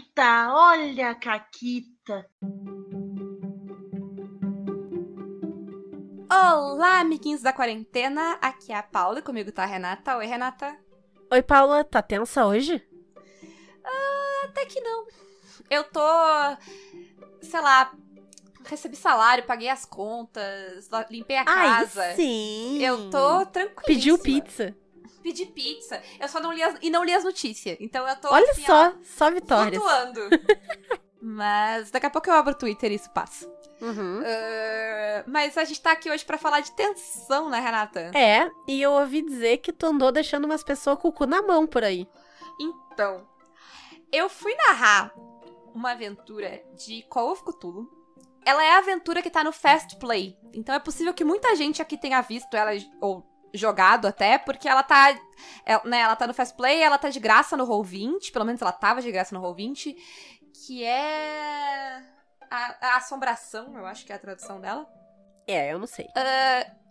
Caquita, olha a Caquita. Olá, amiguinhos da quarentena. Aqui é a Paula e comigo tá a Renata. Oi, Renata. Oi, Paula. Tá tensa hoje? Ah, até que não. Eu tô. Sei lá. Recebi salário, paguei as contas, limpei a casa. Ai, sim. Eu tô tranquila. Pediu pizza. Pedi pizza. Eu só não li as, e não li as notícias. Então eu tô. Olha assim, só, ó, só vitórias. flutuando. Mas daqui a pouco eu abro o Twitter e isso passa. Uhum. Ah, mas a gente tá aqui hoje pra falar de tensão, né, Renata? É, e eu ouvi dizer que tu andou deixando umas pessoas com o cu na mão por aí. Então, eu fui narrar uma aventura de Call of Cthulhu. Ela é a aventura que tá no Fast Play. Então é possível que muita gente aqui tenha visto ela ou jogado até, porque ela tá, ela, né, ela tá no Fast Play, ela tá de graça no Roll20, pelo menos ela tava de graça no Roll20, que é a, a assombração, eu acho que é a tradução dela. É, eu não sei.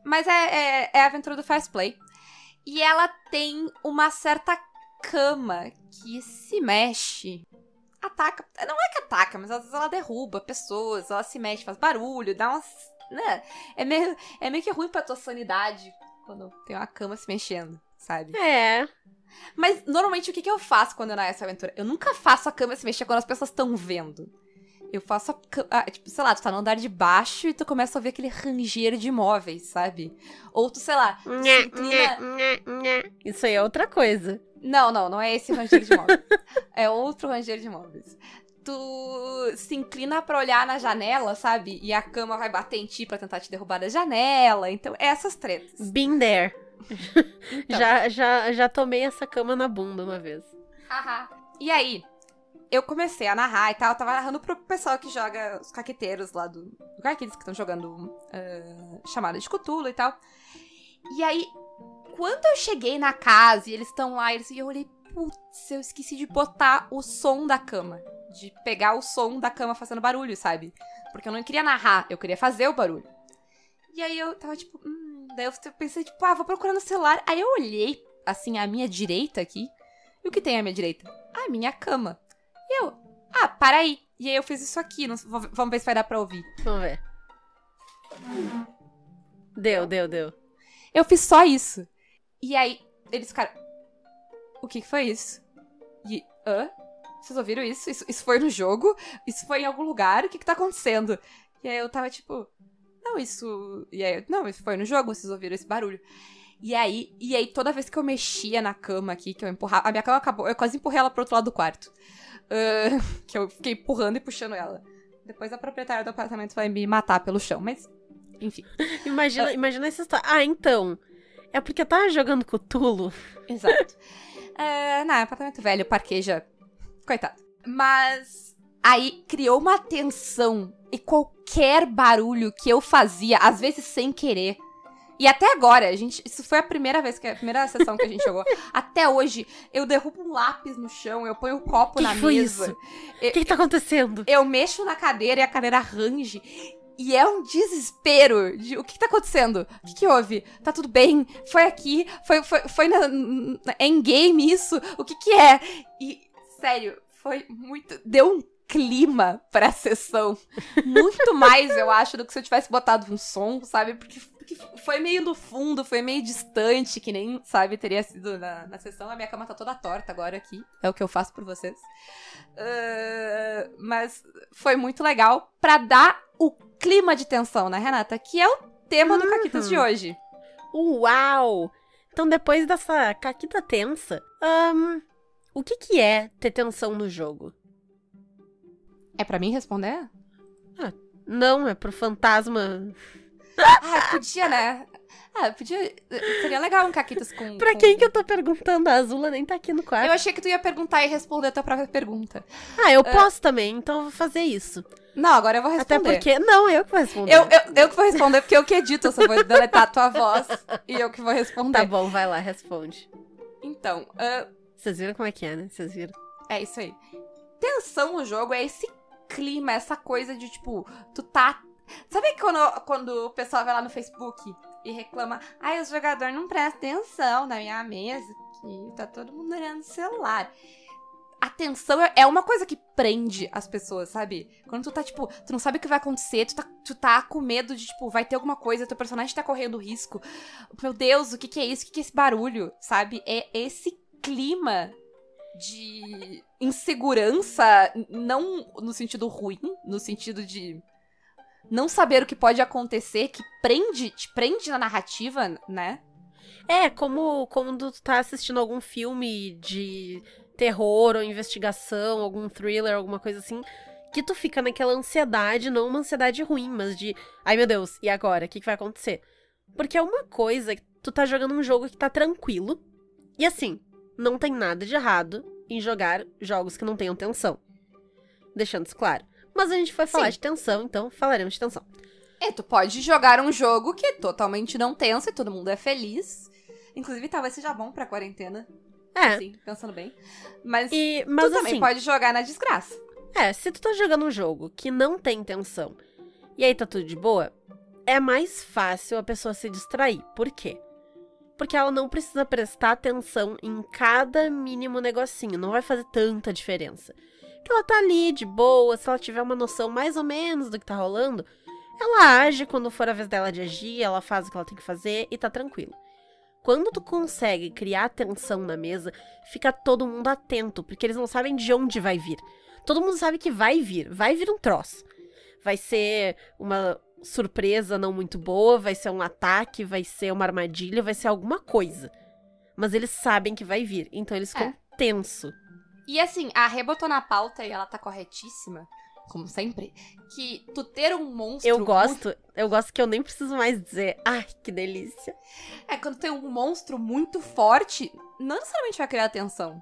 Mas é, é, é a aventura do Fast Play. E ela tem uma certa cama que se mexe. Ataca. Não é que ataca, mas às vezes ela derruba pessoas, ela se mexe, faz barulho, dá umas. Né? É meio, é meio que ruim pra tua sanidade quando tem uma cama se mexendo, sabe? É. Mas normalmente o que, que eu faço quando eu narro essa aventura? Eu nunca faço a cama se mexer quando as pessoas estão vendo. Eu faço a cama. tipo, sei lá, tu tá no andar de baixo e tu começa a ouvir aquele ranger de móveis, sabe? Ou tu, sei lá, tu se inclina. Isso aí é outra coisa. Não, não, não é esse ranger de móveis. é outro ranger de móveis. Tu se inclina pra olhar na janela, sabe? E a cama vai bater em ti pra tentar te derrubar da janela. Então, essas tretas. Been there. Então. Já, já, já tomei essa cama na bunda uma vez. Haha. E aí, eu comecei a narrar e tal, eu tava narrando pro pessoal que joga, os caqueteiros lá do. do que estão jogando ah, chamada de Cthulhu e tal. E aí, quando eu cheguei na casa e eles estão lá, eles, e eu olhei, putz, eu esqueci de botar o som da cama. De pegar o som da cama fazendo barulho, sabe? Porque eu não queria narrar, eu queria fazer o barulho. E aí eu tava tipo, hum, daí eu pensei, tipo, ah, vou procurar no celular. Aí eu olhei, assim, à minha direita aqui. E o que tem à minha direita? A minha cama. E eu, ah, para aí. E aí eu fiz isso aqui, não- vou- vamos ver se vai dar pra ouvir. Vamos ver. Deu, deu, deu. Eu fiz só isso. E aí, eles ficaram. O que, que foi isso? E. Hã? Vocês ouviram isso? isso? Isso foi no jogo? Isso foi em algum lugar? O que, que tá acontecendo? E aí eu tava tipo. Não, isso. E aí, não, isso foi no jogo, vocês ouviram esse barulho. E aí, e aí, toda vez que eu mexia na cama aqui, que eu empurrava. A minha cama acabou. Eu quase empurrei ela pro outro lado do quarto. Ahn, que eu fiquei empurrando e puxando ela. Depois a proprietária do apartamento vai me matar pelo chão, mas. Enfim. Imagina, imagina essa história. Ah, então. É porque eu tava jogando Cthulhu. Exato. É, não, é apartamento velho, parqueja. Coitado. Mas aí criou uma tensão e qualquer barulho que eu fazia, às vezes sem querer. E até agora, a gente, isso foi a primeira vez que a primeira sessão que a gente jogou. Até hoje, eu derrubo um lápis no chão, eu ponho um copo Que na que mesa. Eu, O que, que tá acontecendo? eu mexo na cadeira e a cadeira range. E é um desespero de o que, que tá acontecendo? O que, que houve? Tá tudo bem? Foi aqui? Foi, foi, foi na, na endgame isso? O que que é? E, sério, foi muito. Deu um clima pra sessão. Muito mais, eu acho, do que se eu tivesse botado um som, sabe? Porque, porque foi meio no fundo, foi meio distante, que nem, sabe, teria sido na, na sessão. A minha cama tá toda torta agora aqui. É o que eu faço por vocês. Ah, mas foi muito legal pra dar o clima de tensão, né, Renata? Que é o tema do Caquitas de hoje. Uau! Então, depois dessa caquita tensa, ahn, o que que é ter tensão no jogo? É pra mim responder? Não, é pro fantasma. Ah, podia, né? Ah, podia. Seria legal um Caquitas com. Pra com- quem que eu tô perguntando? A Azula nem tá aqui no quarto. Eu achei que tu ia perguntar e responder a tua própria pergunta. Ah, eu posso também, então eu vou fazer isso. Não, agora eu vou responder. Até porque. Não, eu que vou responder. Eu, eu, eu que vou responder, porque eu que edito, eu só vou deletar a tua voz e eu que vou responder. Tá bom, vai lá, responde. Então, ah, Vocês viram como é que é, né? Vocês viram? É isso aí. Tensão no jogo é esse clima, essa coisa de tipo, tu tá. Sabe quando, quando o pessoal vai lá no Facebook e reclama, ai, os jogadores não prestam atenção na minha mesa, que tá todo mundo olhando o celular. A tensão é, é uma coisa que prende as pessoas, sabe? Quando tu tá, tipo, tu não sabe o que vai acontecer, tu tá, tu tá com medo de, tipo, vai ter alguma coisa, teu personagem tá correndo risco. Meu Deus, o que que é isso? O que que é esse barulho? Sabe? É esse clima de insegurança, não no sentido ruim, no sentido de não saber o que pode acontecer, que prende, te prende na narrativa, né? É, como quando tu tá assistindo algum filme de terror ou investigação, algum thriller, alguma coisa assim, que tu fica naquela ansiedade, não uma ansiedade ruim, mas de, ai meu Deus, e agora? O que, que vai acontecer? Porque é uma coisa, tu tá jogando um jogo que tá tranquilo, e assim, não tem nada de errado em jogar jogos que não tenham tensão. Deixando isso claro. Mas a gente foi falar Sim. de tensão, então falaremos de tensão. É, tu pode jogar um jogo que é totalmente não tenso e todo mundo é feliz. Inclusive, talvez seja bom pra quarentena. É, Assim, pensando bem. Mas, e, mas tu também assim, pode jogar na desgraça. É, se tu tá jogando um jogo que não tem tensão e aí tá tudo de boa, é mais fácil a pessoa se distrair. Por quê? Porque ela não precisa prestar atenção em cada mínimo negocinho, não vai fazer tanta diferença. Porque ela tá ali de boa, se ela tiver uma noção mais ou menos do que tá rolando, ela age quando for a vez dela de agir, ela faz o que ela tem que fazer e tá tranquilo. Quando tu consegue criar tensão na mesa, fica todo mundo atento, porque eles não sabem de onde vai vir. Todo mundo sabe que vai vir, vai vir um troço. Vai ser uma surpresa não muito boa, vai ser um ataque, vai ser uma armadilha, vai ser alguma coisa. Mas eles sabem que vai vir, então eles ficam É. tenso. E assim, a Rê botou na pauta e ela tá corretíssima, como sempre, que tu ter um monstro. Eu muito- gosto, eu gosto que eu nem preciso mais dizer. Ai, que delícia. É, quando tem um monstro muito forte, não necessariamente vai criar atenção.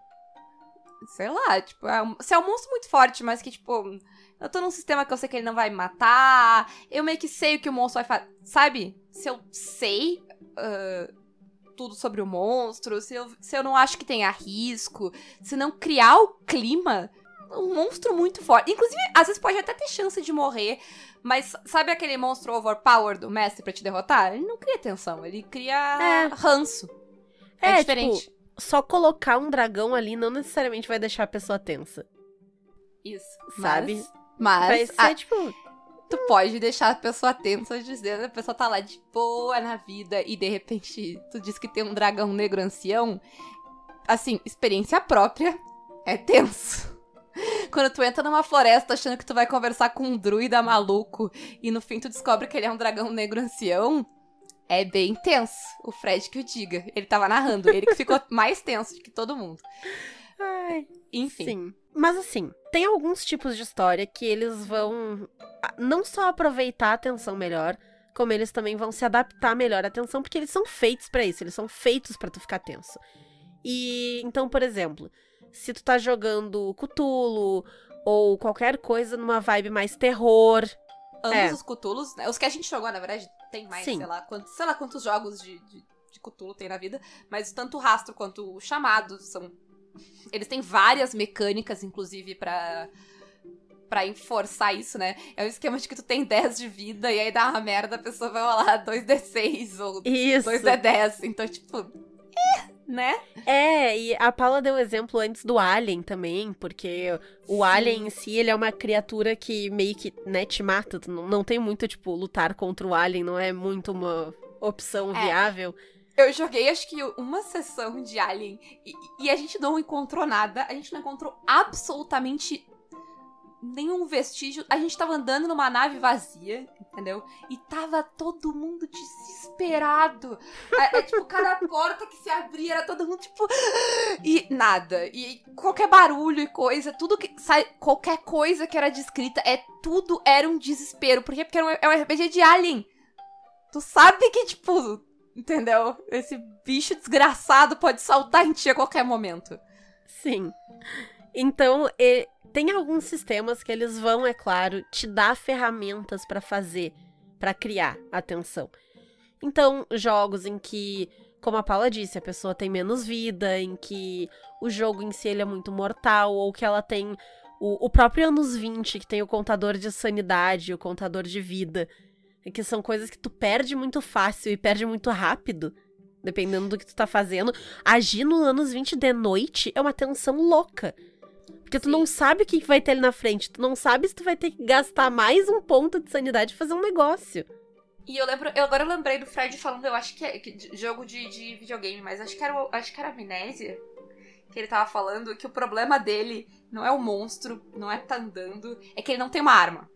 Sei lá, tipo, é um- se é um monstro muito forte, mas que, tipo, eu tô num sistema que eu sei que ele não vai me matar, eu meio que sei o que o monstro vai fazer. Sabe? Se eu sei ah, tudo sobre o monstro, se eu, se eu não acho que tenha risco, se não criar o clima, um monstro muito forte. Inclusive, às vezes pode até ter chance de morrer, mas sabe aquele monstro overpower do mestre pra te derrotar? Ele não cria tensão, ele cria É. ranço. É, É, diferente. tipo, Só colocar um dragão ali não necessariamente vai deixar a pessoa tensa. Isso. sabe? Mas, vai mas ser, ah, tipo, tu pode deixar a pessoa tensa dizendo a pessoa tá lá de boa na vida e de repente tu diz que tem um dragão negro ancião. Assim, experiência própria é tenso. Quando tu entra numa floresta achando que tu vai conversar com um druida maluco e no fim tu descobre que ele é um dragão negro ancião, é bem tenso. O Fred que o diga. Ele tava narrando, ele que ficou mais tenso que todo mundo. ai, Enfim. Sim. Mas assim, tem alguns tipos de história que eles vão ah, não só aproveitar a atenção melhor, como eles também vão se adaptar melhor à atenção, porque eles são feitos pra isso, eles são feitos pra tu ficar tenso. E então, por exemplo, se tu tá jogando Cthulhu ou qualquer coisa numa vibe mais terror, Ambos É. os Cthulhus, né? Os que a gente jogou, na verdade, tem mais, Sim. sei lá, quantos, sei lá quantos jogos de, de, de Cthulhu tem na vida, mas tanto o rastro quanto o chamado são. Eles têm várias mecânicas, inclusive, pra. Pra enforçar isso, né? É um esquema de que tu tem 10 de vida e aí dá uma merda, a pessoa vai rolar 2d6 ou isso. 2d10. Então, tipo. É, né? É, e a Paula deu exemplo antes do Alien também, porque o Sim. Alien em si, ele é uma criatura que meio que, né, te mata. Não, não tem muito, tipo, lutar contra o Alien, não é muito uma opção É. viável. Eu joguei acho que uma sessão de Alien e, e a gente não encontrou nada, a gente não encontrou absolutamente nenhum vestígio. A gente tava andando numa nave vazia, entendeu? E tava todo mundo desesperado. É, é, tipo, cada porta que se abria era todo mundo tipo. E nada. E qualquer barulho e coisa, tudo que. Sai, qualquer coisa que era descrita, é tudo era um desespero. Por quê? Porque era um, é um RPG de Alien. Tu sabe que, tipo, Entendeu? Esse bicho desgraçado pode saltar em ti a qualquer momento. Sim. Então, e- tem alguns sistemas que eles vão, é claro, te dar ferramentas pra fazer, pra criar atenção. Então, jogos em que, como a Paula disse, a pessoa tem menos vida, em que o jogo em si é muito mortal, ou que ela tem o, o próprio anos 20, que tem o contador de sanidade, o contador de vida, que são coisas que tu perde muito fácil e perde muito rápido, dependendo do que tu tá fazendo. Agir no anos 20 de noite é uma tensão louca. Porque tu não sabe o que vai ter ali na frente. Tu não sabe se tu vai ter que gastar mais um ponto de sanidade e fazer um negócio. E eu lembro, eu agora lembrei do Fred falando, eu acho que é de- jogo de, de videogame, mas acho que era acho que era Amnésia que ele tava falando que o problema dele não é o monstro, não é tá andando, é que ele não tem uma arma.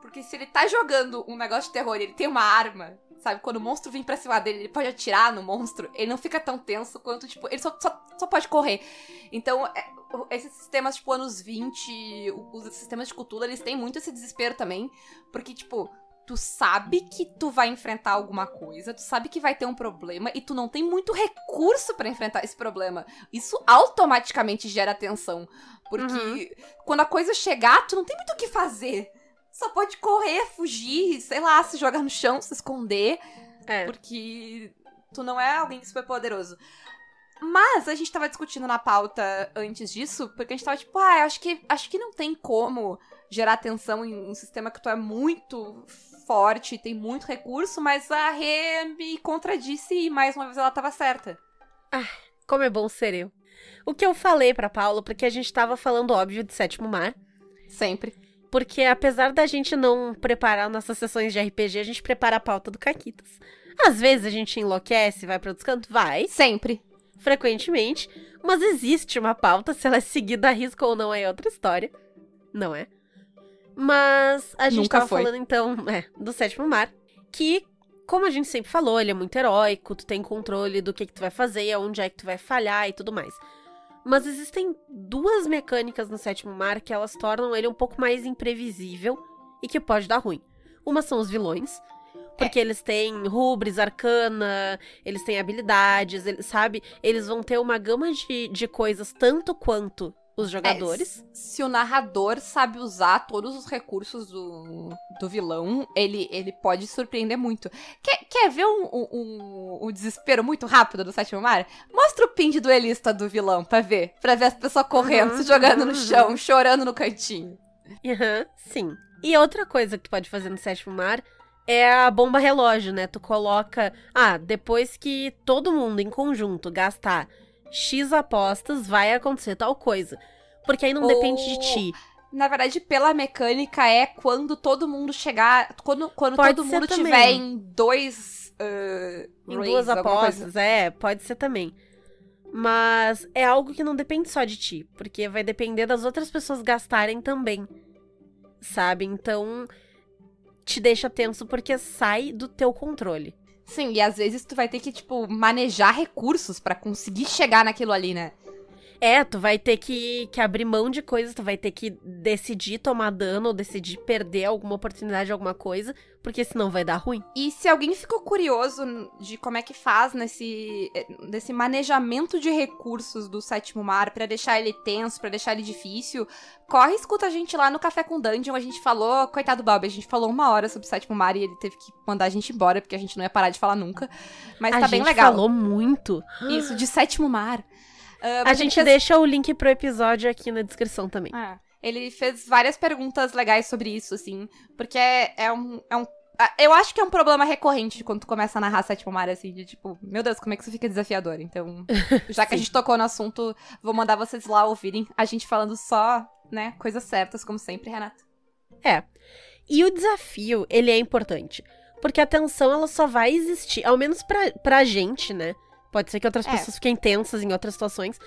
Porque se ele tá jogando um negócio de terror e ele tem uma arma, sabe? Quando o monstro vem pra cima dele, ele pode atirar no monstro, ele não fica tão tenso quanto, tipo, ele só, só, só pode correr. Então, é, esses sistemas, tipo, anos 20, o- os sistemas de cultura, eles têm muito esse desespero também. Porque, tipo, tu sabe que tu vai enfrentar alguma coisa, tu sabe que vai ter um problema e tu não tem muito recurso pra enfrentar esse problema. Isso automaticamente gera tensão. Porque quando a coisa chegar, tu não tem muito o que fazer. Só pode correr, fugir, sei lá, se jogar no chão, se esconder. É. Porque tu não é alguém super poderoso. Mas a gente tava discutindo na pauta antes disso, porque a gente tava tipo, ah, acho que, acho que não tem como gerar tensão em um sistema que tu é muito forte, tem muito recurso, mas a Rê me contradisse e mais uma vez ela tava certa. Como é bom ser eu. O que eu falei pra Paula, porque a gente tava falando, óbvio, de Sétimo Mar. Sempre. Porque apesar da gente não preparar nossas sessões de RPG, a gente prepara a pauta do Caquitas. Às vezes a gente enlouquece, vai pra outros cantos, vai, Sempre. frequentemente. Mas existe uma pauta, se ela é seguida a risco ou não é outra história. Não é? Mas a gente Nunca tava foi. falando então, é, do Sétimo Mar, que, como a gente sempre falou, ele é muito heróico, tu tem controle do que, que tu vai fazer, aonde é que tu vai falhar e tudo mais. Mas existem duas mecânicas no Sétimo Mar que elas tornam ele um pouco mais imprevisível e que pode dar ruim. Uma são os vilões, porque eles têm rubres, arcana, eles têm habilidades, eles, sabe? Eles vão ter uma gama de, de coisas tanto quanto os jogadores. É, se o narrador sabe usar todos os recursos do, do vilão, ele, ele pode surpreender muito. Quer, quer ver um, um, um- desespero muito rápido do Sétimo Mar? Mostra o pin de duelista do vilão pra ver. Pra ver as pessoas correndo, Uhum, se jogando no uhum. chão, chorando no cantinho. Aham, sim. E outra coisa que tu pode fazer no sétimo mar é a bomba relógio, né? Tu coloca. Ah, depois que todo mundo em conjunto gastar X apostas, vai acontecer tal coisa. Porque aí não Ou- depende de ti. Na verdade, pela mecânica, é quando todo mundo chegar. Quando, quando Pode todo mundo também. tiver em dois. ah, Em duas apostas, é, pode ser também. Mas é algo que não depende só de ti, porque vai depender das outras pessoas gastarem também. Sabe? Então te deixa tenso porque sai do teu controle. Sim, e às vezes tu vai ter que, tipo, manejar recursos pra conseguir chegar naquilo ali, né? É, tu vai ter que, que abrir mão de coisas, tu vai ter que decidir tomar dano ou decidir perder alguma oportunidade de alguma coisa, porque senão vai dar ruim. E se alguém ficou curioso de como é que faz nesse, eh, nesse manejamento de recursos do sétimo mar pra deixar ele tenso, pra deixar ele difícil, corre e escuta a gente lá no Café com Dungeon. A gente falou, coitado Bob, a gente falou uma hora sobre o sétimo mar e ele teve que mandar a gente embora, porque a gente não ia parar de falar nunca. Mas a tá gente bem legal. falou muito. Isso, de sétimo mar. Ah, A gente fez- deixa o link pro episódio aqui na descrição também. É, ele fez várias perguntas legais sobre isso, assim, porque é, é um. É um ah, eu acho que é um problema recorrente quando tu começa a narrar Sétimo Mar, assim, de tipo, meu Deus, como é que isso fica desafiador? Então, já que a gente tocou no assunto, vou mandar vocês lá ouvirem a gente falando só, né, coisas certas, como sempre, Renata. E o desafio, ele é importante. Porque a tensão, ela só vai existir, ao menos pra, pra gente, né? Pode ser que outras É. pessoas fiquem tensas em outras situações.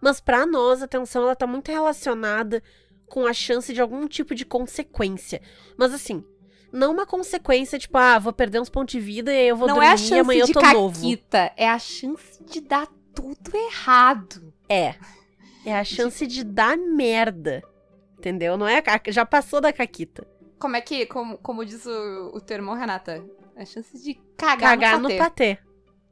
Mas pra nós, a tensão, ela tá muito relacionada com a chance de algum tipo de consequência. Mas assim, não uma consequência, tipo, ah, vou perder uns pontos de vida e eu vou Não dormir é a e chance amanhã de eu tô novo. caquita, é a chance de dar tudo errado. É. É a chance de dar merda. Entendeu? Não é a já passou da caquita. Como é que, como, como diz o, o teu irmão, Renata? É a chance de cagar, Cagar no no patê.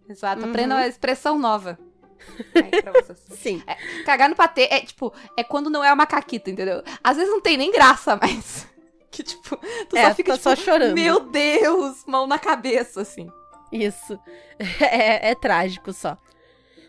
Exato, Uhum. aprenda uma expressão nova. Sim. Cagar no patê é, tipo, é quando não é uma caquita, entendeu? Às vezes não tem nem graça, mas. Que, tipo, tu É, só fica tá tipo, só chorando. meu Deus, mão na cabeça, assim. Isso. É, é trágico só.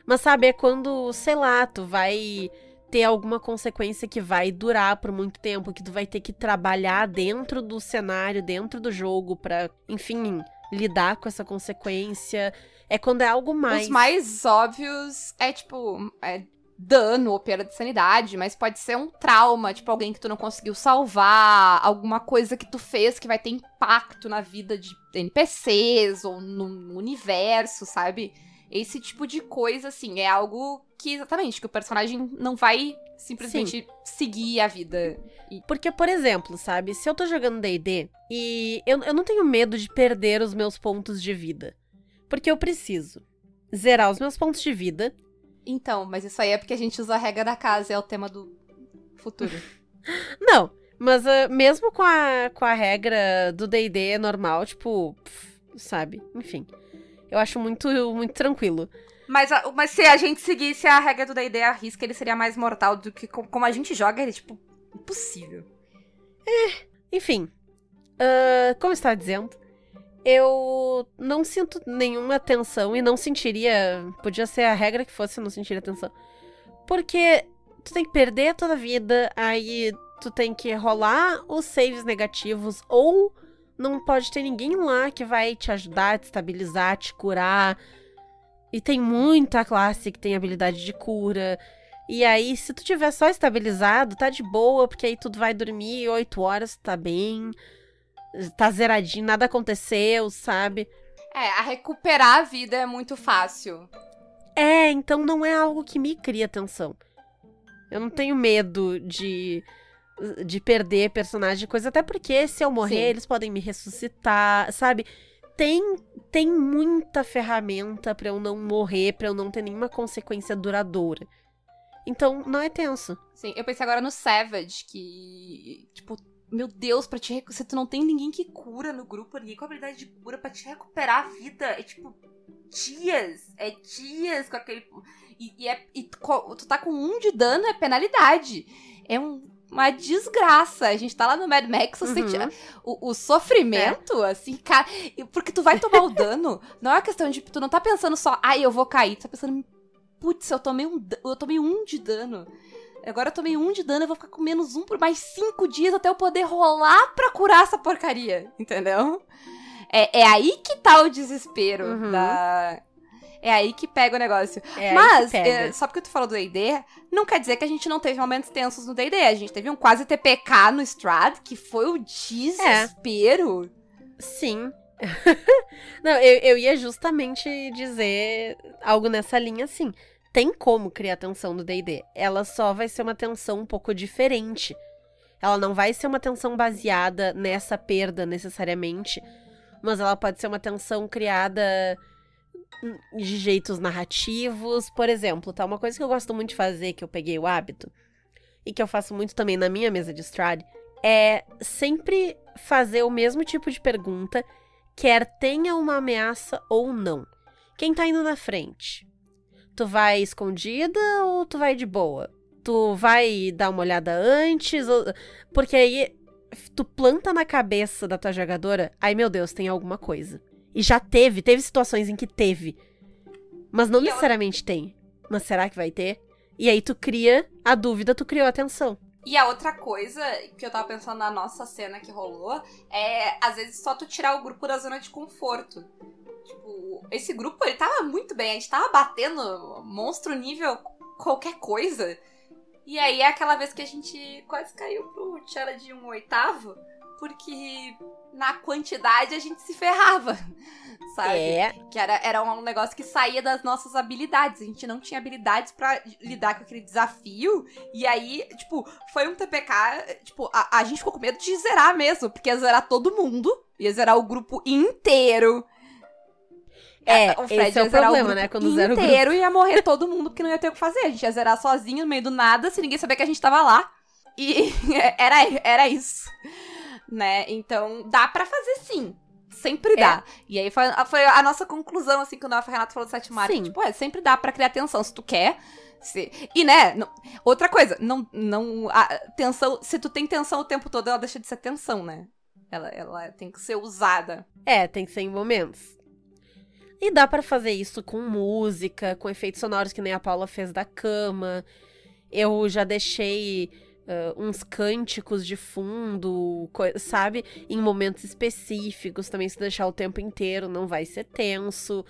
Mas sabe, é quando, sei lá, tu vai ter alguma consequência que vai durar por muito tempo, que tu vai ter que trabalhar dentro do cenário, dentro do jogo, pra, enfim, lidar com essa consequência. É quando é algo mais. Os mais óbvios é, tipo, é dano ou perda de sanidade, mas pode ser um trauma, tipo alguém que tu não conseguiu salvar, alguma coisa que tu fez que vai ter impacto na vida de NPCs ou no universo, sabe? Esse tipo de coisa, assim, é algo que exatamente que o personagem não vai simplesmente Sim. seguir a vida. E... Porque, por exemplo, sabe, se eu tô jogando DD e eu, eu não tenho medo de perder os meus pontos de vida. Porque eu preciso zerar os meus pontos de vida então, mas isso aí é porque a gente usa a regra da casa, é o tema do futuro. Não, mas uh, mesmo com a, com a regra do D&D normal, tipo, pff, sabe? Enfim, eu acho muito, muito tranquilo. Mas, mas se a gente seguisse a regra do D&D a risca, ele seria mais mortal do que como a gente joga, ele é, tipo, impossível. É, enfim. Uh, como está dizendo, eu não sinto nenhuma tensão e não sentiria. Podia ser a regra que fosse, eu não sentiria tensão. Porque tu tem que perder toda a vida, aí tu tem que rolar os saves negativos, ou não pode ter ninguém lá que vai te ajudar, te estabilizar, te curar. E tem muita classe que tem habilidade de cura. E aí, se tu tiver só estabilizado, tá de boa, porque aí tu vai dormir 8 horas, tá bem tá zeradinho, nada aconteceu, sabe? É, a recuperar a vida é muito fácil. É, então não é algo que me cria tensão. Eu não tenho medo de de perder personagem, coisa até porque se eu morrer, Sim. eles podem me ressuscitar, sabe? Tem tem muita ferramenta para eu não morrer, para eu não ter nenhuma consequência duradoura. Então, não é tenso. Sim, eu pensei agora no Savage, que, tipo, meu Deus, pra te se tu não tem ninguém que cura no grupo, ninguém com habilidade de cura pra te recuperar a vida, é tipo dias, é dias com aquele e, e, é, e tu, tá com um de dano é penalidade. É um, uma desgraça. A gente tá lá no Mad Max, uhum. sente, o, o, sofrimento, é. assim, cara. Porque tu vai tomar o dano. Não é uma questão de. Tu não tá pensando só, ai, eu vou cair. Tu tá pensando, putz, eu tomei um, eu tomei um de dano. Agora eu tomei um de dano, eu vou ficar com menos um por mais cinco dias até eu poder rolar pra curar essa porcaria. Entendeu? É, é aí que tá o desespero uhum. da. É aí que pega o negócio. É Mas, é, só porque tu falou do DD, não quer dizer que a gente não teve momentos tensos no DD. A gente teve um quase TPK no Strad, que foi o desespero. É. Sim. não, eu, eu ia justamente dizer algo nessa linha assim tem como criar tensão no D&D. Ela só vai ser uma tensão um pouco diferente. Ela não vai ser uma tensão baseada nessa perda necessariamente, mas ela pode ser uma tensão criada de jeitos narrativos. Por exemplo, tá uma coisa que eu gosto muito de fazer, que eu peguei o hábito, e que eu faço muito também na minha mesa de Strad, é sempre fazer o mesmo tipo de pergunta, quer tenha uma ameaça ou não. Quem tá indo na frente? Tu vai escondida ou tu vai de boa? Tu vai dar uma olhada antes? Ou... Porque aí tu planta na cabeça da tua jogadora, ai meu Deus, tem alguma coisa. E já teve, teve situações em que teve. Mas não necessariamente tem. Mas será que vai ter? E aí tu cria a dúvida, tu criou a tensão. E a outra coisa que eu tava pensando na nossa cena que rolou é, às vezes, só tu tirar o grupo da zona de conforto. Tipo, esse grupo, ele tava muito bem. A gente tava batendo monstro nível qualquer coisa. E aí é aquela vez que a gente quase caiu pro Tchala de um oitavo. Porque na quantidade a gente se ferrava. Sabe? É. Que era, era um negócio que saía das nossas habilidades. A gente não tinha habilidades para lidar com aquele desafio. E aí, tipo, foi um TPK. Tipo, a, a gente ficou com medo de zerar mesmo. Porque ia zerar todo mundo. Ia zerar o grupo inteiro. É, o Fred esse é o problema, né? Quando zero o inteiro ia morrer todo mundo porque não ia ter o que fazer. A gente ia zerar sozinho no meio do nada, sem ninguém saber que a gente tava lá. E era, era isso. Né? Então, dá para fazer sim. Sempre é. dá. É. E aí foi, foi, a nossa conclusão, assim, quando a Renata falou do Sete Mares. Tipo, é, sempre dá para criar tensão. Se tu quer, se... E, né, não... outra coisa, não, não, a tensão, se tu tem tensão o tempo todo, ela deixa de ser tensão, né? Ela, ela tem que ser usada. É, tem que ser em momentos. E dá para fazer isso com música, com efeitos sonoros que nem a Paula fez da cama. Eu já deixei uh, uns cânticos de fundo, sabe? Em momentos específicos, também se deixar o tempo inteiro não vai ser tenso.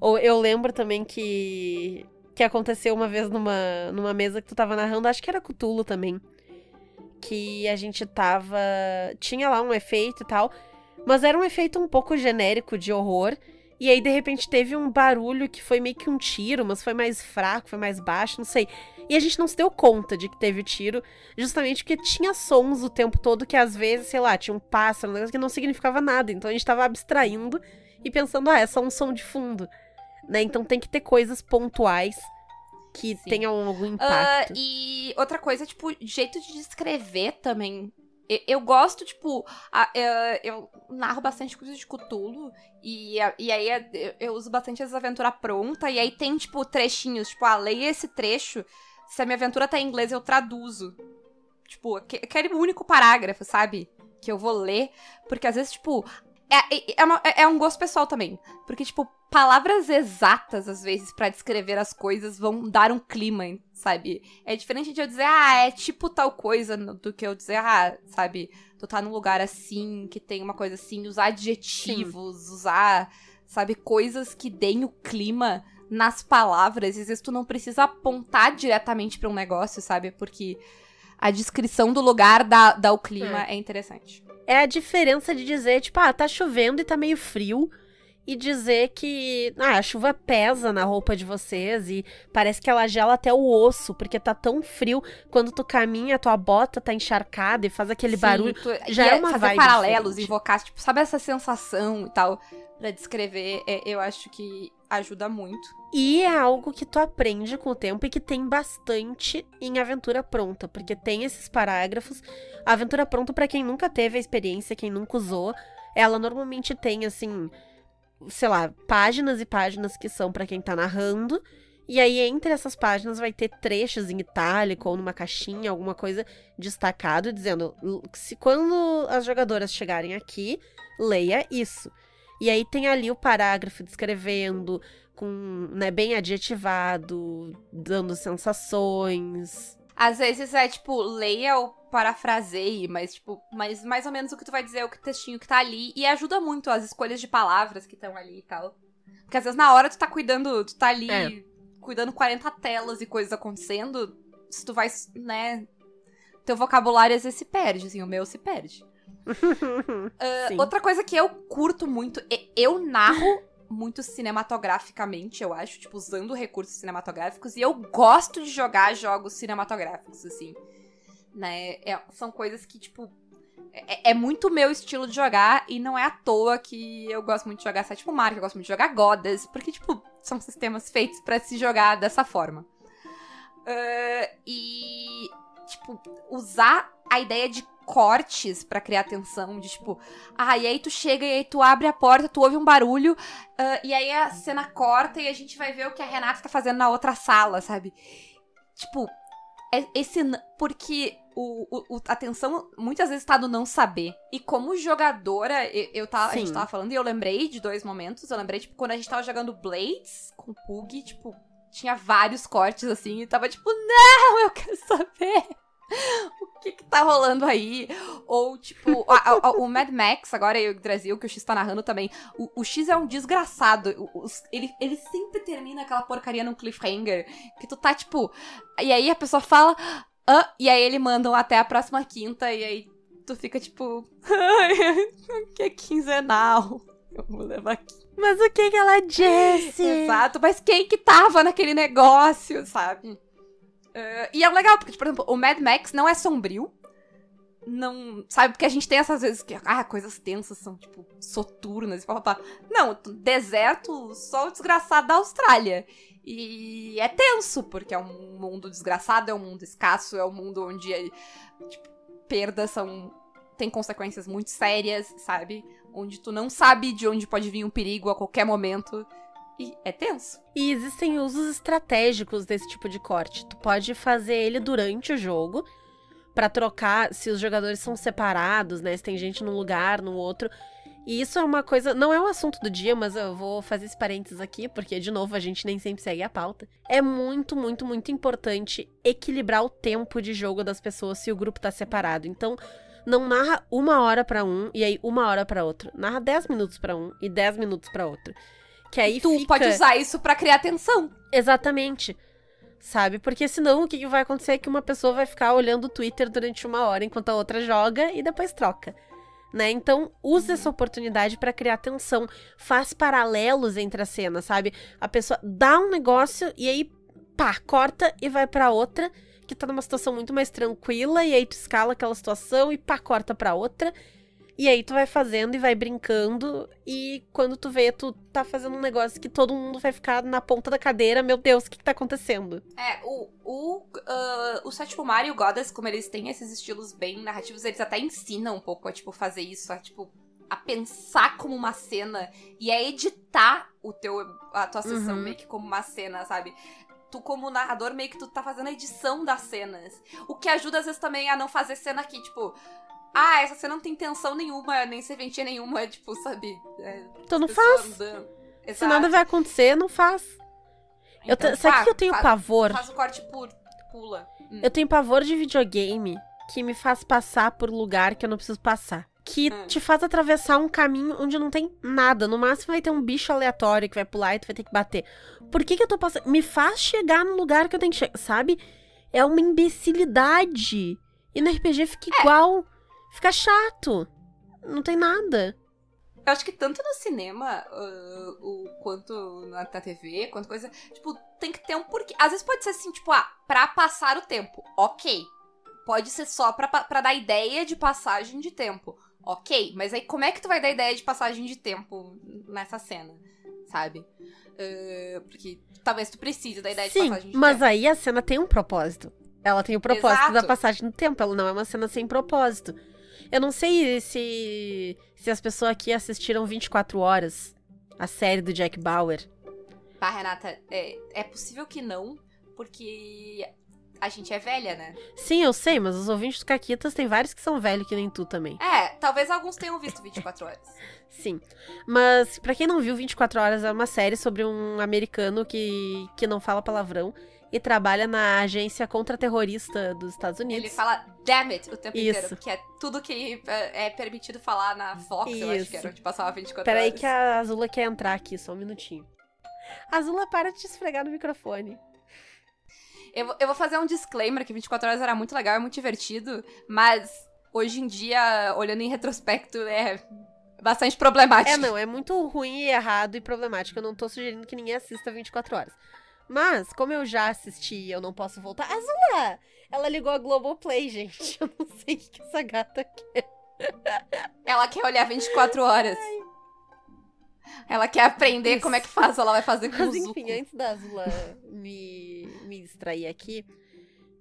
Ou eu lembro também que que aconteceu uma vez numa, numa mesa que tu tava narrando, acho que era Cutulo também. Que a gente tava. Tinha lá um efeito e tal. Mas era um efeito um pouco genérico de horror. E aí, de repente, teve um barulho que foi meio que um tiro, mas foi mais fraco, foi mais baixo, não sei. E a gente não se deu conta de que teve tiro, justamente porque tinha sons o tempo todo que às vezes, sei lá, tinha um pássaro, um negócio que não significava nada. Então a gente tava abstraindo e pensando, ah, é só um som de fundo. Né? Então tem que ter coisas pontuais que Sim. tenham algum Ah, impacto. e outra coisa, tipo, jeito de descrever também. Eu, gosto, tipo, a- eu, eu narro bastante coisas de Cthulhu, e, a- e aí a- eu, eu uso bastante as aventuras pronta, e aí tem, tipo, trechinhos, tipo, ah, leia esse trecho, se a minha aventura tá em inglês, eu traduzo. Tipo, aque- aquele único parágrafo, sabe? Que eu vou ler, porque às vezes, tipo, é, é- é, uma- é- é um gosto pessoal também. Porque, tipo, palavras exatas, às vezes, pra descrever as coisas vão dar um clima, sabe? É diferente de eu dizer, ah, é tipo tal coisa, do que eu dizer, ah, sabe, tu tá num lugar assim, que tem uma coisa assim, usar adjetivos, usar, sabe, coisas que deem o clima nas palavras. Às vezes tu não precisa apontar diretamente pra um negócio, sabe? Porque a descrição do lugar dá, dá o clima, é interessante. É a diferença de dizer, tipo, ah, tá chovendo e tá meio frio. E dizer que ah, a chuva pesa na roupa de vocês e parece que ela gela até o osso, porque tá tão frio. Quando tu caminha, tua bota tá encharcada e faz aquele Sim, barulho. tu- já e é uma fazer paralelos, diferente. invocar, tipo, sabe essa sensação e tal, pra descrever, é- eu acho que ajuda muito. E é algo que tu aprende com o tempo e que tem bastante em Aventura Pronta, porque tem esses parágrafos. A Aventura Pronta, pra quem nunca teve a experiência, quem nunca usou, ela normalmente tem, assim, sei lá, páginas e páginas que são pra quem tá narrando. E aí, entre essas páginas, vai ter trechos em itálico ou numa caixinha, alguma coisa destacado, dizendo "L- se quando as jogadoras chegarem aqui, leia isso. E aí tem ali o parágrafo descrevendo, com, né, bem adjetivado, dando sensações. Às vezes é tipo, leia ou parafraseie, mas tipo, mas mais ou menos o que tu vai dizer é o que- textinho que tá ali. E ajuda muito as escolhas de palavras que estão ali e tal. Porque às vezes na hora tu tá cuidando, tu tá ali É. cuidando 40 telas e coisas acontecendo, se tu vai, né. Teu vocabulário às vezes se perde, assim, o meu se perde. Sim. Outra coisa que eu curto muito, e- eu narro muito cinematograficamente, eu acho, tipo, usando recursos cinematográficos, e eu gosto de jogar jogos cinematográficos, assim. Né? É- são coisas que, tipo. É, é muito meu estilo de jogar, e não é à toa que eu gosto muito de jogar Sétimo Mar, que eu gosto muito de jogar Godas, porque, tipo, são sistemas feitos pra se jogar dessa forma. Ah, e, tipo, usar a ideia de cortes pra criar tensão, de tipo, ah, e aí tu chega e aí tu abre a porta, tu ouve um barulho, ah, e aí a cena corta e a gente vai ver o que a Renata tá fazendo na outra sala, sabe? Tipo, é esse. Porque o, o- a tensão muitas vezes tá no não saber. E como jogadora, eu, eu tava, a gente tava falando e eu lembrei de dois momentos. Eu lembrei, tipo, quando a gente tava jogando Blades com o Pug, tipo, tinha vários cortes assim, e tava tipo, não, eu quero saber o que que tá rolando aí. Ou, tipo, a- a- a- o Mad Max, agora e o Brasil, que o X tá narrando também. O, o X é um desgraçado. O- ele, ele sempre termina aquela porcaria num cliffhanger. Que tu tá, tipo. E aí a pessoa fala. "Ah", e aí ele mandam até a próxima quinta. E aí tu fica, tipo. Que é quinzenal. Eu vou levar aqui. Mas o que que ela disse? Exato, mas quem que tava naquele negócio, sabe? Eh, e é legal, porque, por exemplo, o Mad Max não é sombrio. Não. Sabe, porque a gente tem essas vezes que. Ah, coisas tensas são, tipo, soturnas e papapá. Não, deserto, sol desgraçado da Austrália. E é tenso, porque é um mundo desgraçado, é um mundo escasso, é um mundo onde, tipo, perdas são. tem consequências muito sérias, sabe? Onde tu não sabe de onde pode vir um perigo a qualquer momento. E é tenso. E existem usos estratégicos desse tipo de corte. Tu pode fazer ele durante o jogo pra trocar se os jogadores são separados, né? Se tem gente num lugar, no outro. E isso é uma coisa, não é um assunto do dia, mas eu vou fazer esse parênteses aqui, porque de novo a gente nem sempre segue a pauta. É muito, muito, muito importante equilibrar o tempo de jogo das pessoas se o grupo tá separado. Então, não narra uma hora pra um e aí uma hora pra outro. Narra 10 minutos pra um e 10 minutos pra outro. Que aí tu fica... pode usar isso pra criar tensão. Exatamente. Sabe? Porque senão o que vai acontecer é que uma pessoa vai ficar olhando o Twitter durante uma hora enquanto a outra joga e depois troca. Né? Então, use essa oportunidade pra criar tensão. Faz paralelos entre as cenas, sabe? A pessoa dá um negócio e aí, pá, corta e vai pra outra, que tá numa situação muito mais tranquila, e aí tu escala aquela situação e pá, corta pra outra. E aí tu vai fazendo e vai brincando, e quando tu vê, tu tá fazendo um negócio que todo mundo vai ficar na ponta da cadeira, meu Deus, o que, que tá acontecendo? É, o, o, ah, o sétimo Mario e o Goddess, como eles têm esses estilos bem narrativos, eles até ensinam um pouco a, tipo, fazer isso, a, tipo, a pensar como uma cena e a editar o teu, a tua sessão Uhum. meio que como uma cena, sabe? Tu, como narrador, meio que tu tá fazendo a edição das cenas. O que ajuda, às vezes, também a não fazer cena que, tipo... Ah, essa cena não tem tensão nenhuma, nem serventia nenhuma, tipo, sabe? É, Então não faz. Se nada vai acontecer, não faz. Eu Então, te- Sabe o pá, que eu tenho fa- pavor? Faz o corte por pula. Hum. Eu tenho pavor de videogame que me faz passar por lugar que eu não preciso passar. Que Hum. te faz atravessar um caminho onde não tem nada. No máximo vai ter um bicho aleatório que vai pular e tu vai ter que bater. Por que, que eu tô passando? Me faz chegar no lugar que eu tenho que chegar, sabe? É uma imbecilidade. E no RPG fica É. igual. Fica chato. Não tem nada. Eu acho que tanto no cinema, ah, o, quanto na, na TV, quanto coisa, tipo, tem que ter um porquê. Às vezes pode ser assim, tipo, ah, pra passar o tempo. Ok. Pode ser só pra, pra dar ideia de passagem de tempo. Ok. Mas aí como é que tu vai dar ideia de passagem de tempo nessa cena? Sabe? Ah, porque talvez tu precise da ideia de Sim, passagem de mas tempo. aí a cena tem um propósito. Ela tem o propósito Exato. da passagem do tempo. Ela não é uma cena sem propósito. Eu não sei se, se as pessoas aqui assistiram 24 Horas, a série do Jack Bauer. Tá, Renata, é, é possível que não, porque a gente é velha, né? Sim, eu sei, mas os ouvintes do Caquitas tem vários que são velhos que nem tu também. É, talvez alguns tenham visto 24 horas. Sim. Mas, pra quem não viu, 24 Horas é uma série sobre um americano que, que não fala palavrão e trabalha na agência contra-terrorista dos Estados Unidos. Ele fala damn it o tempo Isso. inteiro, que é tudo que é, é permitido falar na Fox, eu acho Isso. que era onde passava 24 Peraí horas. que a Azula quer entrar aqui, só um minutinho. Azula, para de te esfregar no microfone. Eu, vou- eu vou fazer um disclaimer que 24 horas era muito legal, é muito divertido, mas hoje em dia, olhando em retrospecto, é bastante problemático. É, não, é muito ruim e errado e problemático. Eu não tô sugerindo que ninguém assista 24 horas. Mas, como eu já assisti e eu não posso voltar. Azula! Ela ligou a Globoplay, gente. Eu não sei o que essa gata quer. Ela quer olhar 24 horas. Ela quer aprender Isso. como é que faz, ela vai fazer com Mas enfim, antes da Azula me, me distrair aqui,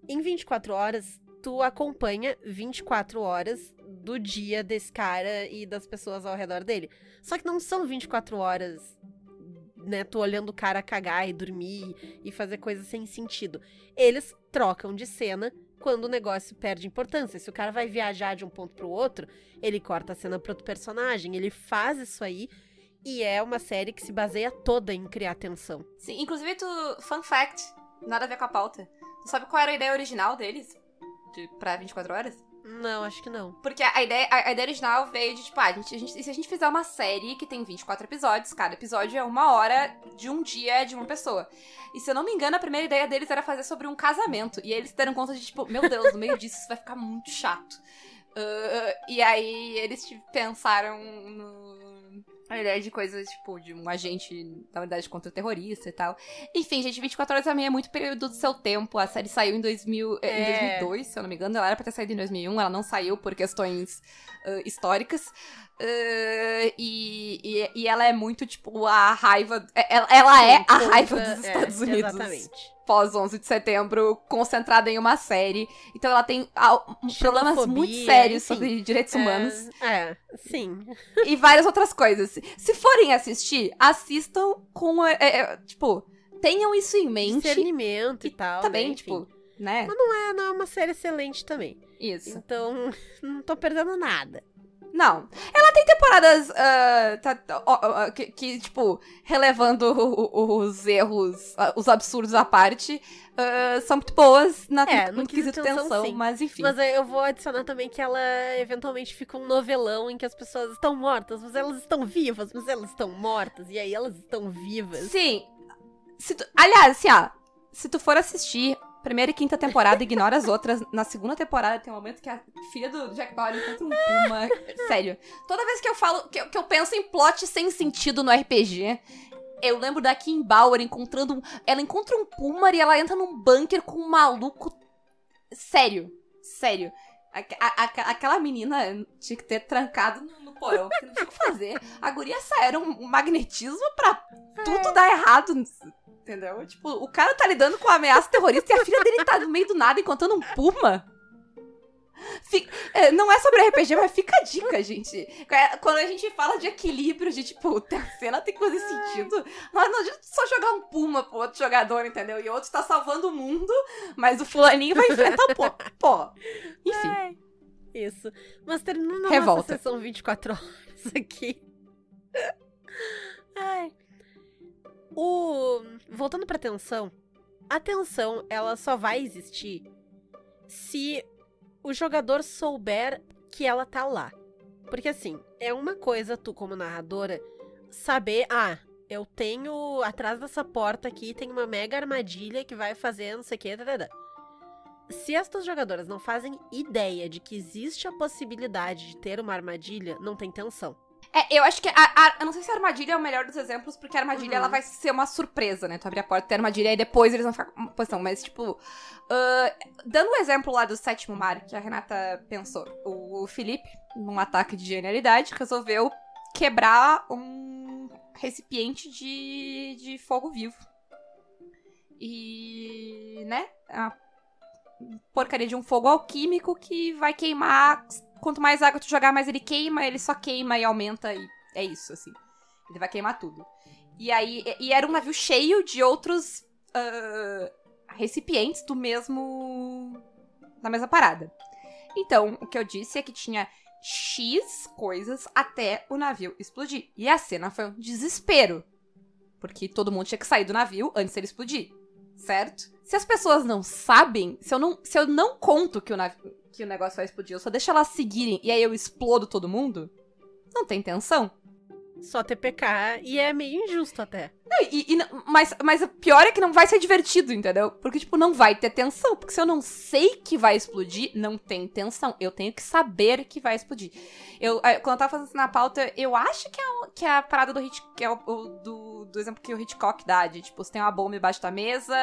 em 24 horas, tu acompanha 24 horas do dia desse cara e das pessoas ao redor dele. Só que não são 24 horas, né, tu olhando o cara cagar e dormir e fazer coisas sem sentido. Eles trocam de cena quando o negócio perde importância. Se o cara vai viajar de um ponto pro outro, ele corta a cena pro outro personagem, ele faz isso aí. E é uma série que se baseia toda em criar tensão. Sim, inclusive, tu, fun fact, nada a ver com a pauta. Tu sabe qual era a ideia original deles? De, pra 24 horas? Não, acho que não. Porque a ideia, a, ideia original veio de, tipo, ah, a gente, a gente- se a gente fizer uma série que tem 24 episódios, cada episódio é uma hora de um dia de uma pessoa. E se eu não me engano, a primeira ideia deles era fazer sobre um casamento. E eles deram conta de, tipo, meu Deus, no meio disso isso vai ficar muito chato. Ah, e aí eles tipo, pensaram no. A ideia de coisas, tipo, de um agente, na verdade, contra o terrorista e tal. Enfim, gente, 24 horas também é muito período do seu tempo. A série saiu em, 2000, eh, em É. 2002, se eu não me engano. Ela era pra ter saído em 2001, ela não saiu por questões ah, históricas. Ah, e, e, e ela é muito, tipo, a raiva. é- Ela, ela é a raiva dos é, Estados Unidos Exatamente. pós 11 de setembro, concentrada em uma série. Então ela tem problemas muito sérios sobre direitos humanos É, é, sim. e várias outras coisas. Se forem assistir, assistam com. é, é, tipo, tenham isso em mente. Discernimento e tal. Também, né, tipo, né? É, não, é uma série excelente também. Isso. Então, não tô perdendo nada. Não. Ela tem temporadas ah, tá- ó, ó, que, que, tipo, relevando os erros, ah, os absurdos à parte, ah, são muito boas na, É, no quesito tensão, tensão, mas enfim. Mas eu vou adicionar também que ela eventualmente fica um novelão em que as pessoas estão mortas, mas elas estão vivas, mas elas estão mortas, e aí elas estão vivas. Sim. Tu- aliás, assim, ó. se tu for assistir primeira e quinta temporada, ignora as outras. Na segunda temporada tem um momento que a filha do Jack Bauer encontra um puma. Sério. Toda vez que eu falo, que eu, que eu penso em plot sem sentido no RPG, eu lembro da Kim Bauer encontrando um. Ela encontra um puma e ela entra num bunker com um maluco. Sério. Sério. A, a, a, aquela menina tinha que ter trancado no, porão, porque não tinha o que fazer. A guria era um, magnetismo pra tudo dar errado Entendeu? Tipo, o cara tá lidando com uma ameaça terrorista e a filha dele tá no meio do nada encontrando um puma. Fica, é, não é sobre RPG, mas fica a dica, gente. É, quando a gente fala de equilíbrio, de tipo, a cena tem fazer sentido. Não, não adianta só jogar um puma pro outro jogador, entendeu? E o outro tá salvando o mundo, mas o fulaninho vai enfrentar o pô. Pô. Enfim. Isso. Mas terminando a Revolta. nossa sessão 24 horas aqui. Ai. O... Voltando pra tensão, a tensão, ela só vai existir se o jogador souber que ela tá lá. Porque assim, é uma coisa tu como narradora saber, ah, eu tenho atrás dessa porta aqui tem uma mega armadilha que vai fazer não sei o que, tadadá. Se as tuas jogadoras não fazem ideia de que existe a possibilidade de ter uma armadilha, não tem tensão. É, eu acho que a, a, eu não sei se a armadilha é o melhor dos exemplos, porque a armadilha Uhum. ela vai ser uma surpresa, né? Tu abrir a porta, tem a armadilha e depois eles vão ficar com uma posição. Mas, tipo, ah, dando o exemplo lá do sétimo mar que a Renata pensou, o, o Felipe, num ataque de genialidade, resolveu quebrar um recipiente de, de fogo vivo. E, né? A porcaria de um fogo alquímico que vai queimar quanto mais água tu jogar, mais ele queima, ele só queima e aumenta e é isso, assim. Ele vai queimar tudo. E aí, e era um navio cheio de outros ah, recipientes do mesmo. da mesma parada. Então, o que eu disse é que tinha X coisas até o navio explodir. E a cena foi um desespero. Porque todo mundo tinha que sair do navio antes dele explodir. Certo? Se as pessoas não sabem, se eu não, se eu não conto que o, que o negócio vai explodir, eu só deixo elas seguirem e aí eu explodo todo mundo, não tem tensão. Só TPK e é meio injusto até. Não, e- e mas, mas o pior é que não vai ser divertido, entendeu? Porque, tipo, não vai ter tensão. Porque se eu não sei que vai explodir, não tem tensão. Eu tenho que saber que vai explodir. Eu, eh, quando eu tava fazendo isso na pauta, eu acho que é, que é a parada do Hitchcock, que é o, o- do, do exemplo que o Hitchcock dá, de, tipo, você tem uma bomba embaixo da mesa,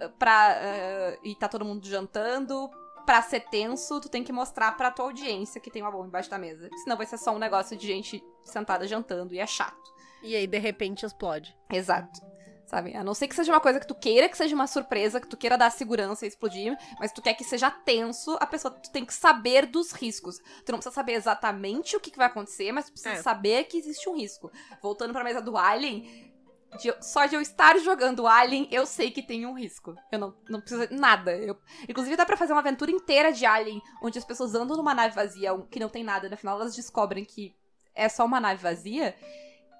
eh, pra, eh, e tá todo mundo jantando. Pra ser tenso, tu tem que mostrar pra tua audiência que tem uma bomba embaixo da mesa. Senão vai ser só um negócio de gente sentada jantando e é chato. E aí, de repente, explode. Exato. Sabe? A não ser que seja uma coisa que tu queira que seja uma surpresa, que tu queira dar segurança e explodir, mas tu quer que seja tenso, a pessoa tu tem que saber dos riscos. Tu não precisa saber exatamente o que, que vai acontecer, mas tu precisa É. saber que existe um risco. Voltando pra mesa do Alien, de eu- só de eu estar jogando Alien, eu sei que tem um risco. Eu não, não preciso de nada. Eu- inclusive, dá pra fazer uma aventura inteira de Alien, onde as pessoas andam numa nave vazia, que não tem nada, no final elas descobrem que é só uma nave vazia,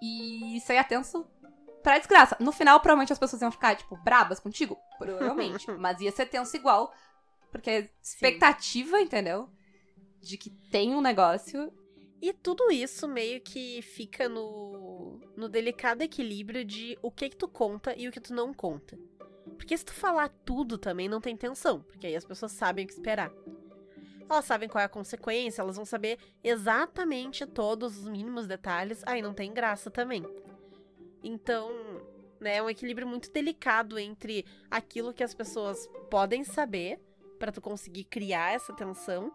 e sair é tenso pra desgraça. No final, provavelmente as pessoas iam ficar, tipo, brabas contigo. Provavelmente. mas ia ser tenso igual. Porque é expectativa, entendeu? De que tem um negócio. E tudo isso meio que fica no, no delicado equilíbrio de o que que tu conta e o que tu não conta. Porque se tu falar tudo também não tem tensão, porque aí as pessoas sabem o que esperar. Elas sabem qual é a consequência, elas vão saber exatamente todos os mínimos detalhes, aí não tem graça também. Então, né, é um equilíbrio muito delicado entre aquilo que as pessoas podem saber pra tu conseguir criar essa tensão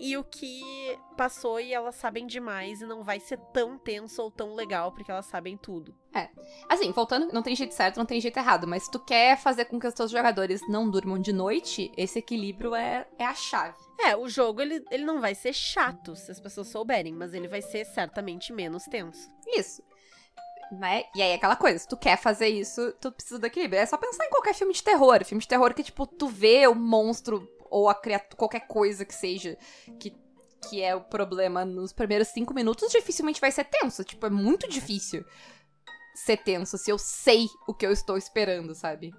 e o que passou e elas sabem demais e não vai ser tão tenso ou tão legal porque elas sabem tudo. Assim, voltando, não tem jeito certo, não tem jeito errado. Mas se tu quer fazer com que os teus jogadores não durmam de noite, esse equilíbrio é, é a chave. É, o jogo ele, ele não vai ser chato se as pessoas souberem, mas ele vai ser certamente menos tenso. Isso. Né? E aí, aquela coisa, se tu quer fazer isso, tu precisa do equilíbrio. É só pensar em qualquer filme de terror. Filme de terror que, tipo, tu vê o monstro ou a criatura, qualquer coisa que seja, que, que é o problema nos primeiros cinco minutos, dificilmente vai ser tenso. Tipo, é muito difícil ser tenso se eu sei o que eu estou esperando, sabe?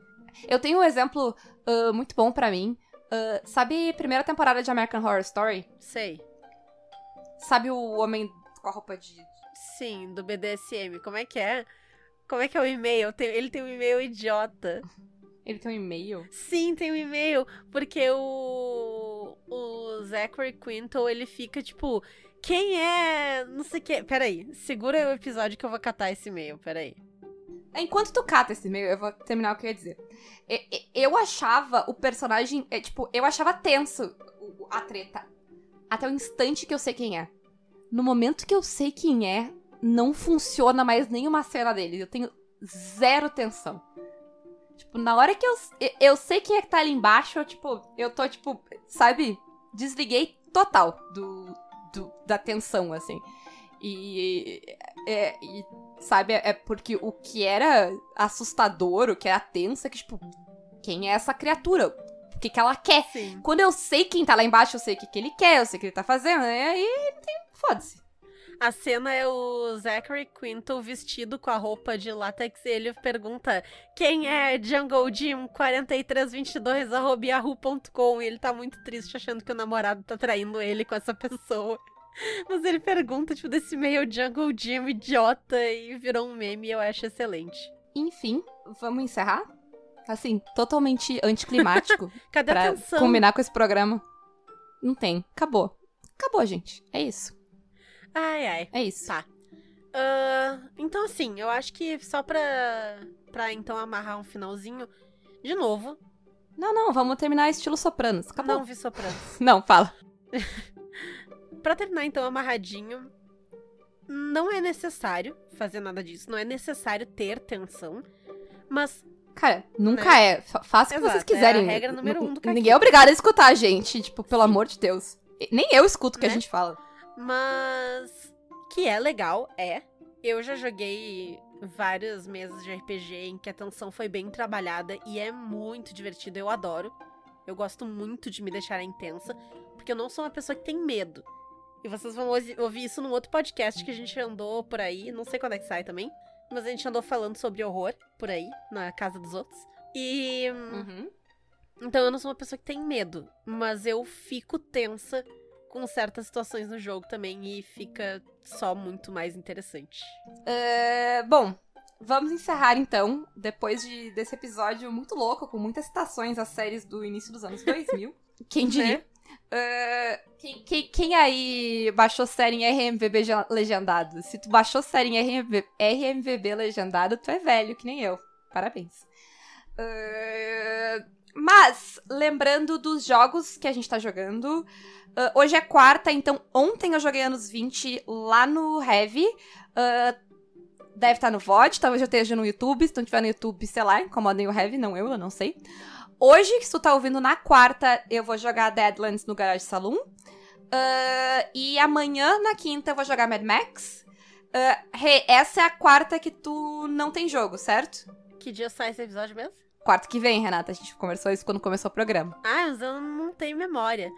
Eu tenho um exemplo ah, muito bom pra mim. Ah, sabe, primeira temporada de American Horror Story? Sei. Sabe o homem com a roupa de. Sim, do BDSM. Como é que é? Como é que é o e-mail? Ele tem um e-mail idiota. Ele tem um e-mail? Sim, tem um e-mail, porque o. O Zachary Quinto, ele fica tipo. Quem é. Não sei o que. Peraí, segura o episódio que eu vou catar esse e-mail, peraí. Enquanto tu cata esse e-mail, eu vou terminar o que eu ia dizer. Eu achava o personagem. é, Tipo, eu achava tenso o- a treta. Até o instante que eu sei quem é. No momento que eu sei quem é, não funciona mais nenhuma cena dele. Eu tenho zero tensão. Tipo, na hora que eu, eu- sei quem é que tá ali embaixo, eu, tipo, eu tô, tipo, sabe? Desliguei total do, do- da tensão, assim. E, é, e, sabe, é porque o que era assustador, o que era tenso, é que, tipo, quem é essa criatura? O que, que ela quer? Sim. Quando eu sei quem tá lá embaixo, eu sei o que, que ele quer, eu sei o que ele tá fazendo, e aí. Foda-se. A cena é o Zachary Quinto vestido com a roupa de látex e ele pergunta quem é Jungle Jim 4322 arroba yahoo.com e ele tá muito triste achando que o namorado tá traindo ele com essa pessoa. Mas ele pergunta, tipo, desse meio Jungle Jim idiota e virou um meme e eu acho excelente. Enfim, vamos encerrar? Assim, totalmente anticlimático Cadê a pra atenção? combinar com esse programa. Não tem. Acabou. Acabou, gente. É isso. Ai, ai. É isso. Tá. Ah, então, assim, eu acho que só pra, pra então amarrar um finalzinho, de novo, Não, não, vamos terminar estilo sopranos. Acabou. não vi sopranos. Não, fala. Pra terminar, então, amarradinho, não é necessário fazer nada disso, não é necessário ter tensão, mas Cara, nunca é. Fa- Faça o que vocês quiserem. é a regra número um do Ninguém é obrigado a escutar a gente, tipo, pelo Sim. amor de Deus. Nem eu escuto o que a Né? gente fala. Mas que é legal, é. Eu já joguei várias mesas de RPG em que a tensão foi bem trabalhada e é muito divertido, eu adoro. Eu gosto muito de me deixar intensa, porque eu não sou uma pessoa que tem medo. E vocês vão ouvi- ouvir isso num outro podcast que a gente andou por aí, não sei quando é que sai também, mas a gente andou falando sobre horror por aí, na casa dos outros. E Uhum. então eu não sou uma pessoa que tem medo, mas eu fico tensa com certas situações no jogo também e fica só muito mais interessante. É, bom, vamos encerrar então, depois de, desse episódio muito louco, com muitas citações às séries do início dos anos 2000. Quem diria? Né? É, quem, quem- quem aí baixou série em RMVB ge- legendado? Se tu baixou série em RMV, RMVB legendado, tu é velho, que nem eu. Parabéns. É, mas, lembrando dos jogos que a gente tá jogando, ah, hoje é quarta, então ontem eu joguei anos 20 lá no Heavy. Ah, deve estar no VOD, talvez eu esteja no YouTube. Se não tiver no YouTube, sei lá, incomodem o Heavy, não eu, eu não sei. Hoje, que tu tá ouvindo na quarta, eu vou jogar Deadlands no Garage Saloon. Ah, e amanhã, na quinta, eu vou jogar Mad Max. Rê, essa é a quarta que tu não tem jogo, certo? Que dia sai esse episódio mesmo? Quarta que vem, Renata. A gente conversou isso quando começou o programa. Ah, mas eu não tenho memória.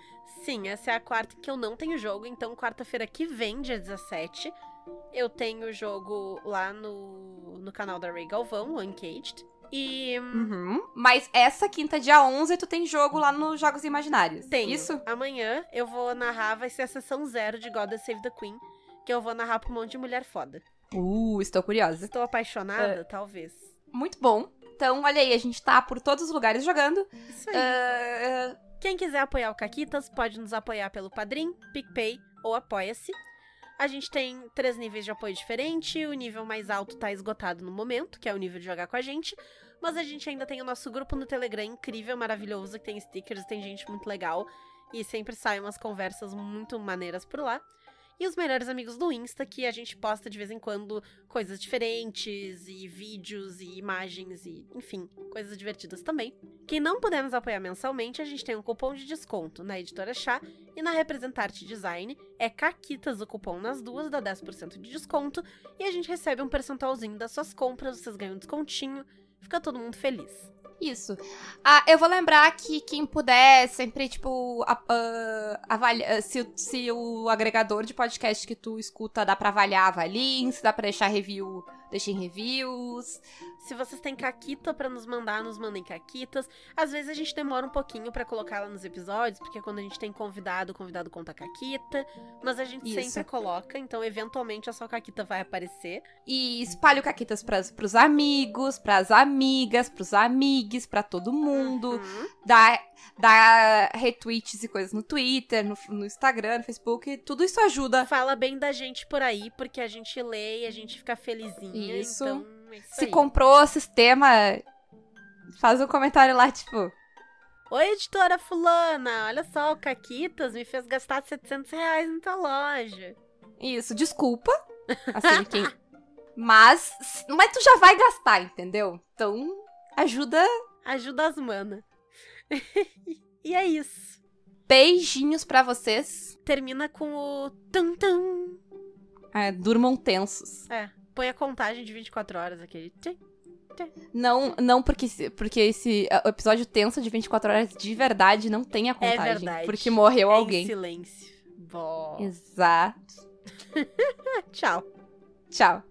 Sim, essa é a quarta que eu não tenho jogo, então quarta-feira que vem, dia 17, eu tenho jogo lá no, no canal da Ray Galvão, Uncaged. E Uhum. Mas essa quinta, dia 11, tu tem jogo lá nos Jogos Imaginários. Tenho. Isso? Amanhã eu vou narrar, vai ser a sessão zero de God Save the Queen, que eu vou narrar pra um monte de mulher foda. Uh, estou curiosa. Estou apaixonada? Talvez. Muito bom. Então, olha aí, a gente tá por todos os lugares jogando. Isso aí. Ah, Quem quiser apoiar o Caquitas, pode nos apoiar pelo Padrim, PicPay ou Apoia-se. A gente tem três níveis de apoio diferente. O nível mais alto tá esgotado no momento, que é o nível de jogar com a gente. Mas a gente ainda tem o nosso grupo no Telegram incrível, maravilhoso, que tem stickers, tem gente muito legal. E sempre saem umas conversas muito maneiras por lá. E os melhores amigos do Insta, que a gente posta de vez em quando coisas diferentes, e vídeos, e imagens, e enfim, coisas divertidas também. Quem não puder nos apoiar mensalmente, a gente tem um cupom de desconto na Editora Chá e na Representarte Design. É Caquitas o cupom nas duas, dá 10% de desconto. E a gente recebe um percentualzinho das suas compras, vocês ganham um descontinho. Fica todo mundo feliz. Isso. Ah, eu vou lembrar que quem puder sempre, tipo, a- ah, avalia- se, o- se o agregador de podcast que tu escuta dá pra avaliar, avaliem. Se dá pra deixar review, deixem reviews. Se vocês têm caquita pra nos mandar, nos mandem caquitas. Às vezes a gente demora um pouquinho pra colocar ela nos episódios, porque quando a gente tem convidado, o convidado conta caquita. Mas a gente Isso. sempre coloca, então eventualmente a sua caquita vai aparecer. E espalhe o Caquitas pras, pros amigos, pras amigas, pros amigues, pra todo mundo. Uhum. Dá, dá retweets e coisas no Twitter, no, no Instagram, no Facebook. Tudo isso ajuda. Fala bem da gente por aí, porque a gente lê e a gente fica felizinha. Isso. Então, Se comprou o sistema, faz um comentário lá, tipo... Oi, editora fulana, olha só, o Caquitas me fez gastar 700 reais na tua loja. Isso, desculpa. Assim, quem... Mas, mas tu já vai gastar, entendeu? Então, ajuda. Ajuda as mana. e é isso. Beijinhos pra vocês. Termina com o tum tum. É, durmam tensos. É, põe a contagem de 24 horas aquele. tchim. Não, não porque, porque esse é, episódio tenso de 24 horas de verdade não tem a contagem. É verdade. Porque morreu É em alguém. silêncio. Bom. Exato. Tchau. Tchau.